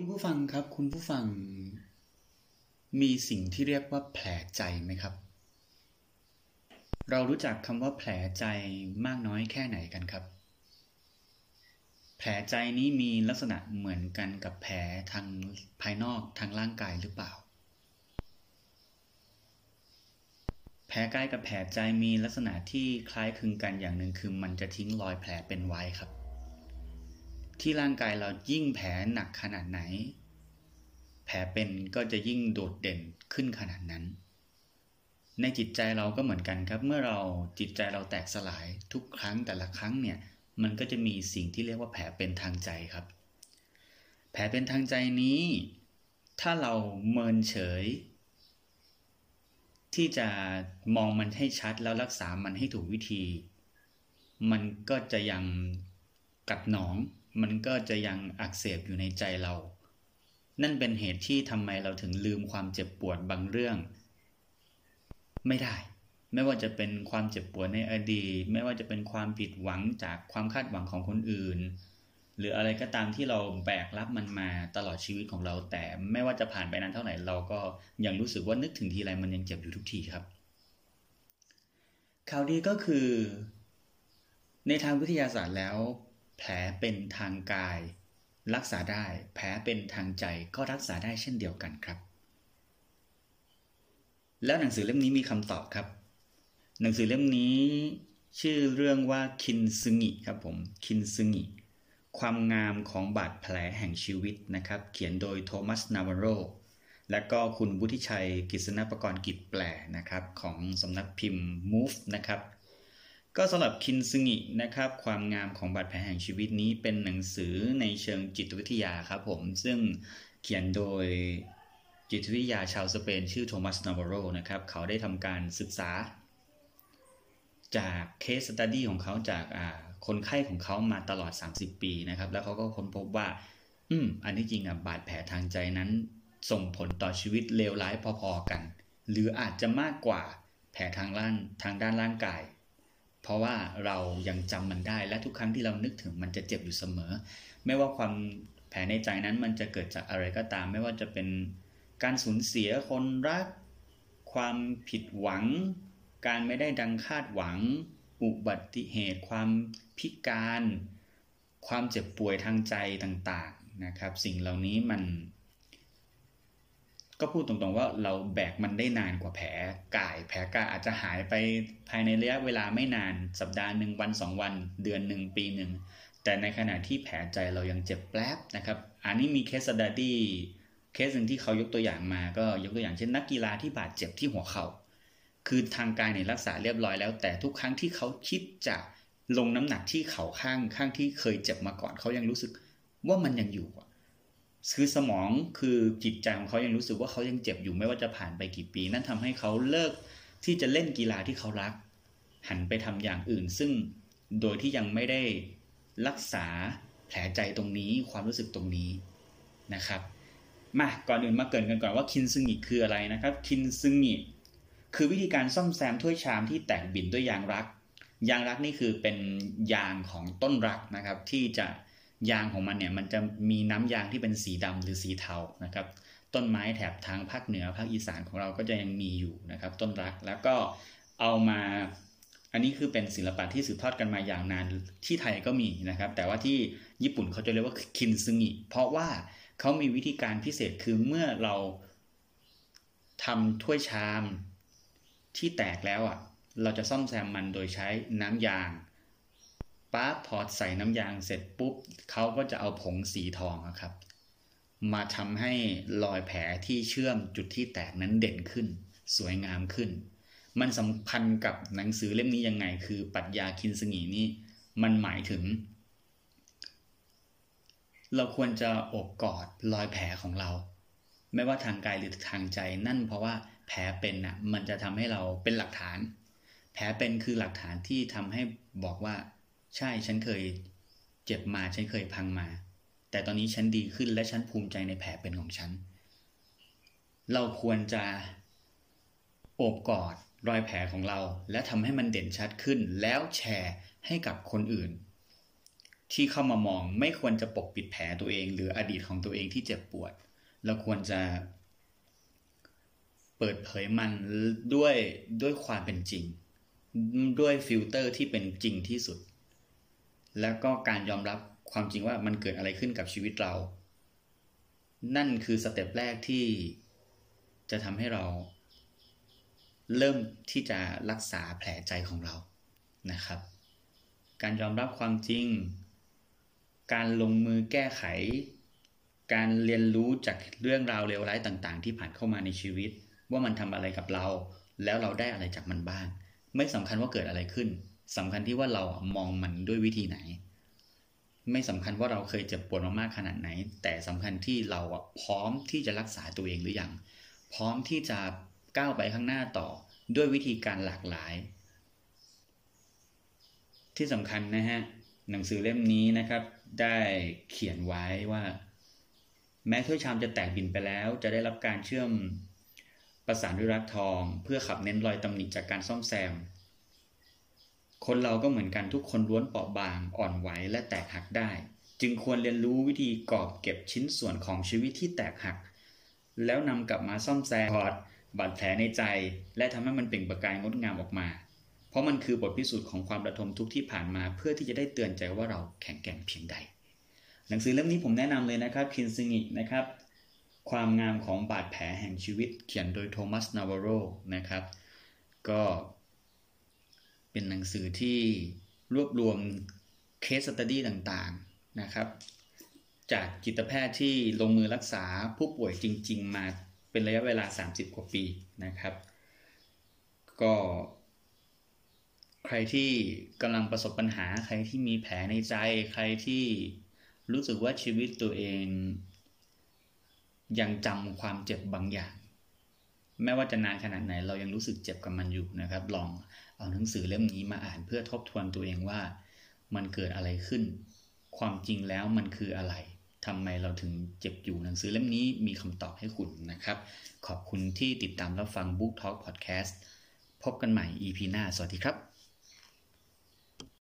คุณผู้ฟังครับ คุณผู้ฟัง มีสิ่งที่เรียกว่าแผลใจไหมครับ เรารู้จักคำว่าแผลใจมากน้อยแค่ไหนกันครับ แผลใจนี้มีลักษณะเหมือนกันกับแผลทางภายนอกทางร่างกายหรือเปล่า แผลกายกับแผลใจมีลักษณะที่คล้ายคลึงกันอย่างหนึ่งคือมันจะทิ้งรอยแผลเป็นไว้ครับ ที่ร่างกายเรายิ่งแผลหนักขนาดไหน แผลเป็นก็จะยิ่งโดดเด่นขึ้นขนาดนั้น ในจิตใจเราก็เหมือนกันครับ เมื่อเราจิตใจเราแตกสลายทุกครั้งแต่ละครั้งเนี่ยมันก็จะมีสิ่งที่เรียกว่าแผลเป็นทางใจครับ แผลเป็นทางใจนี้ ถ้าเราเมินเฉย ที่จะมองมันให้ชัดแล้วรักษามันให้ถูกวิธี มันก็จะยังกัดหนอง มันก็จะยังอักเสบอยู่ในใจเรา นั่นเป็นเหตุที่ทำไมเราถึงลืมความเจ็บปวดบางเรื่อง ไม่ได้ ไม่ว่าจะเป็นความเจ็บปวดในอดีต ไม่ว่าจะเป็นความผิดหวังจากความคาดหวังของคนอื่น หรืออะไรก็ตามที่เราแบกรับมันมาตลอดชีวิตของเรา แต่ไม่ว่าจะผ่านไปนานเท่าไหร่เราก็ยังรู้สึกว่านึกถึงทีไรมันยังเจ็บอยู่ทุกทีครับ ข่าวดีก็คือ ในทางวิทยาศาสตร์แล้ว แผลเป็นทางกาย รักษาได้ แผลเป็นทางใจก็รักษาได้เช่นเดียวกันครับ แล้วหนังสือเล่มนี้มีคำตอบครับ หนังสือเล่มนี้ ชื่อเรื่องว่าคินซึงิครับผมคินซึงิความงามของบาดแผลแห่งชีวิตนะครับ เขียนโดยโทมัสนาวาโรและก็คุณบุธิชัยกิษณประกรณ์กิจแปลนะครับ ของสำนักพิมพ์ Move นะครับ ก็สำหรับคินซึงินะครับความงามของบาดแผลแห่งชีวิตนี้เป็นหนังสือในเชิงจิตวิทยาครับผม ซึ่งเขียนโดยจิตวิทยาชาวสเปนชื่อโทมัสนาวาโรนะครับเขาได้ทำการศึกษา จาก case study ของเขาจากคนไข้ของเขามาตลอด 30 ปีนะครับ แล้วเขาก็ค้นพบว่า อืม อันที่จริงอะบาดแผลทางใจนั้นส่งผลต่อชีวิตเลวร้ายพอๆกัน หรืออาจจะมากกว่าแผลทางร่างทางด้านร่างกาย เพราะว่าเรายังจำมันได้และทุกครั้งที่เรานึกถึงมันจะเจ็บอยู่เสมอ ไม่ว่าความแผลในใจนั้นมันจะเกิดจากอะไรก็ตาม ไม่ว่าจะเป็นการสูญเสียคนรัก ความผิดหวัง การไม่ได้ดังคาดหวัง อุบัติเหตุ ความพิการ ความเจ็บป่วยทางใจต่างๆนะครับ สิ่งเหล่านี้มัน ก็พูดตรงๆว่าเราแบกมันได้นานกว่าแผลกาย แผลกายอาจจะหายไปภายในระยะเวลาไม่นานสัปดาห์หนึ่งวันสองวัน เดือนหนึ่งปีหนึ่งแต่ในขณะที่แผลใจเรายังเจ็บแป๊บนะครับ อันนี้มีเคสดัดดี้เคสหนึ่งที่เขายกตัวอย่างมา ก็ยกตัวอย่างเช่นนักกีฬาที่บาดเจ็บที่หัวเขา่าคือทางกายเนี่ยรักษาเรียบร้อยแล้ว แต่ทุกครั้งที่เขาคิดจะลงน้ำหนักที่เข่าข้างข้างที่เคยเจ็บมาก่อนเขายังรู้สึกว่ามันยังอยู่ คือสมองคือจิตใจของเขายังรู้สึกว่าเขายังเจ็บอยู่ไม่ว่าจะผ่านไปกี่ปี นั่นทำให้เขาเลิกที่จะเล่นกีฬาที่เขารัก หันไปทำอย่างอื่น ซึ่งโดยที่ยังไม่ได้รักษาแผลใจตรงนี้ความรู้สึกตรงนี้นะครับมาก่อนอื่นมาเกินกันก่อนว่าคินซึงิคืออะไรนะครับ คินซึงิคือวิธีการซ่อมแซมถ้วยชามที่แตกบินด้วยยางรัก ยางรักนี่คือเป็นยางของต้นรักนะครับที่จะ ยางของมันเนี่ยมันจะมีน้ำยางที่เป็นสีดำหรือสีเทานะครับ ต้นไม้แถบทางภาคเหนือภาคอีสานของเราก็จะยังมีอยู่นะครับ ต้นรักแล้วก็เอามา อันนี้คือเป็นศิลปะที่สืบทอดกันมาอย่างนานที่ไทยก็มีนะครับ แต่ว่าที่ญี่ปุ่นเขาจะเรียกว่าคินซึงิเพราะว่าเขามีวิธีการพิเศษคือเมื่อเราทำถ้วยชามที่แตกแล้วอะเราจะซ่อมแซมมันโดยใช้น้ำยาง ปั๊บพอใส่น้ำยางเสร็จปุ๊บเขาก็จะเอาผงสีทองครับ มาทำให้รอยแผลที่เชื่อมจุดที่แตกนั้นเด่นขึ้น สวยงามขึ้น มันสัมพันธ์กับหนังสือเล่มนี้ยังไง คือปัชญาคินสงีนี่มันหมายถึง เราควรจะอบกอดรอยแผลของเรา ไม่ว่าทางกายหรือทางใจนั่นเพราะว่าแผลเป็นน่ะมันจะทำให้เราเป็นหลักฐาน แผลเป็นคือหลักฐานที่ทำให้บอกว่า ใช่ฉันเคยเจ็บมาฉันเคยพังมา แต่ตอนนี้ฉันดีขึ้นและฉันภูมิใจในแผลเป็นของฉัน เราควรจะโอบกอดรอยแผลของเรา และทำให้มันเด่นชัดขึ้น แล้วแชร์ให้กับคนอื่น ที่เข้ามามองไม่ควรจะปกปิดแผลตัวเอง หรืออดีตของตัวเองที่เจ็บปวด เราควรจะเปิดเผยมันด้วยด้วยความเป็นจริง ด้วยฟิลเตอร์ที่เป็นจริงที่สุด แล้วก็การยอมรับความจริงว่ามันเกิดอะไรขึ้นกับชีวิตเรา นั่นคือ step แรกที่จะทำให้เรา เริ่มที่จะรักษาแผลใจของเรานะครับ การยอมรับความจริง การลงมือแก้ไข การเรียนรู้จากเรื่องราวเลวร้ายต่างๆ ที่ผ่านเข้ามาในชีวิต ว่ามันทำอะไรกับเรา แล้วเราได้อะไรจากมันบ้าง ไม่สำคัญว่าเกิดอะไรขึ้น สำคัญที่ว่าเรามองมันด้วยวิธีไหน ไม่สำคัญว่าเราเคยเจ็บปวดมามากขนาดไหน แต่สำคัญที่เราพร้อมที่จะรักษาตัวเองหรือยังพร้อมที่จะก้าวไปข้างหน้าต่อด้วยวิธีการหลากหลาย ที่สำคัญนะฮะหนังสือเล่มนี้นะครับ ได้เขียนไว้ว่า แม้ถ้วยชามจะแตกบินไปแล้ว จะได้รับการเชื่อมประสานด้วยรักทอง เพื่อขับเน้นรอยตำหนิจากการซ่อมแซม คนเราก็เหมือนกันทุกคนล้วนเปราะบางอ่อนไหวและแตกหักได้ จึงควรเรียนรู้วิธีกอบเก็บชิ้นส่วนของชีวิตที่แตกหัก แล้วนำกลับมาซ่อมแซมพอดบาดแผลในใจ และทำให้มันเปล่งประกายงดงามออกมา เพราะมันคือบทพิสูจน์ของความระทมทุกข์ที่ผ่านมา เพื่อที่จะได้เตือนใจว่าเราแข็งแกร่งเพียงใด หนังสือเล่มนี้ผมแนะนำเลยนะครับคินซึงินะครับความงามของบาดแผลแห่งชีวิตเขียนโดยโทมัสนาวาโรนะครับ ก็ เป็นหนังสือที่รวบรวม case study ต่างๆนะครับ จากจิตแพทย์ที่ลงมือรักษาผู้ป่วยจริง ๆ มาเป็นระยะเวลา 30 กว่าปีนะครับ ก็ใครที่กำลังประสบปัญหาใครที่มีแผลในใจ ใครที่รู้สึกว่าชีวิตตัวเอง ยังจำความเจ็บบางอย่าง แม้ว่าจะนานขนาดไหนเรายังรู้สึกเจ็บกับมันอยู่นะครับ ลองเอาหนังสือเล่มนี้มาอ่านเพื่อทบทวนตัวเองว่า มันเกิดอะไรขึ้น ความจริงแล้วมันคืออะไรทำไมเราถึงเจ็บอยู่หนังสือเล่มนี้มีคำตอบให้คุณนะครับ ขอบคุณที่ติดตามรับฟัง Book Talk Podcast พบกันใหม่ EP หน้า สวัสดีครับ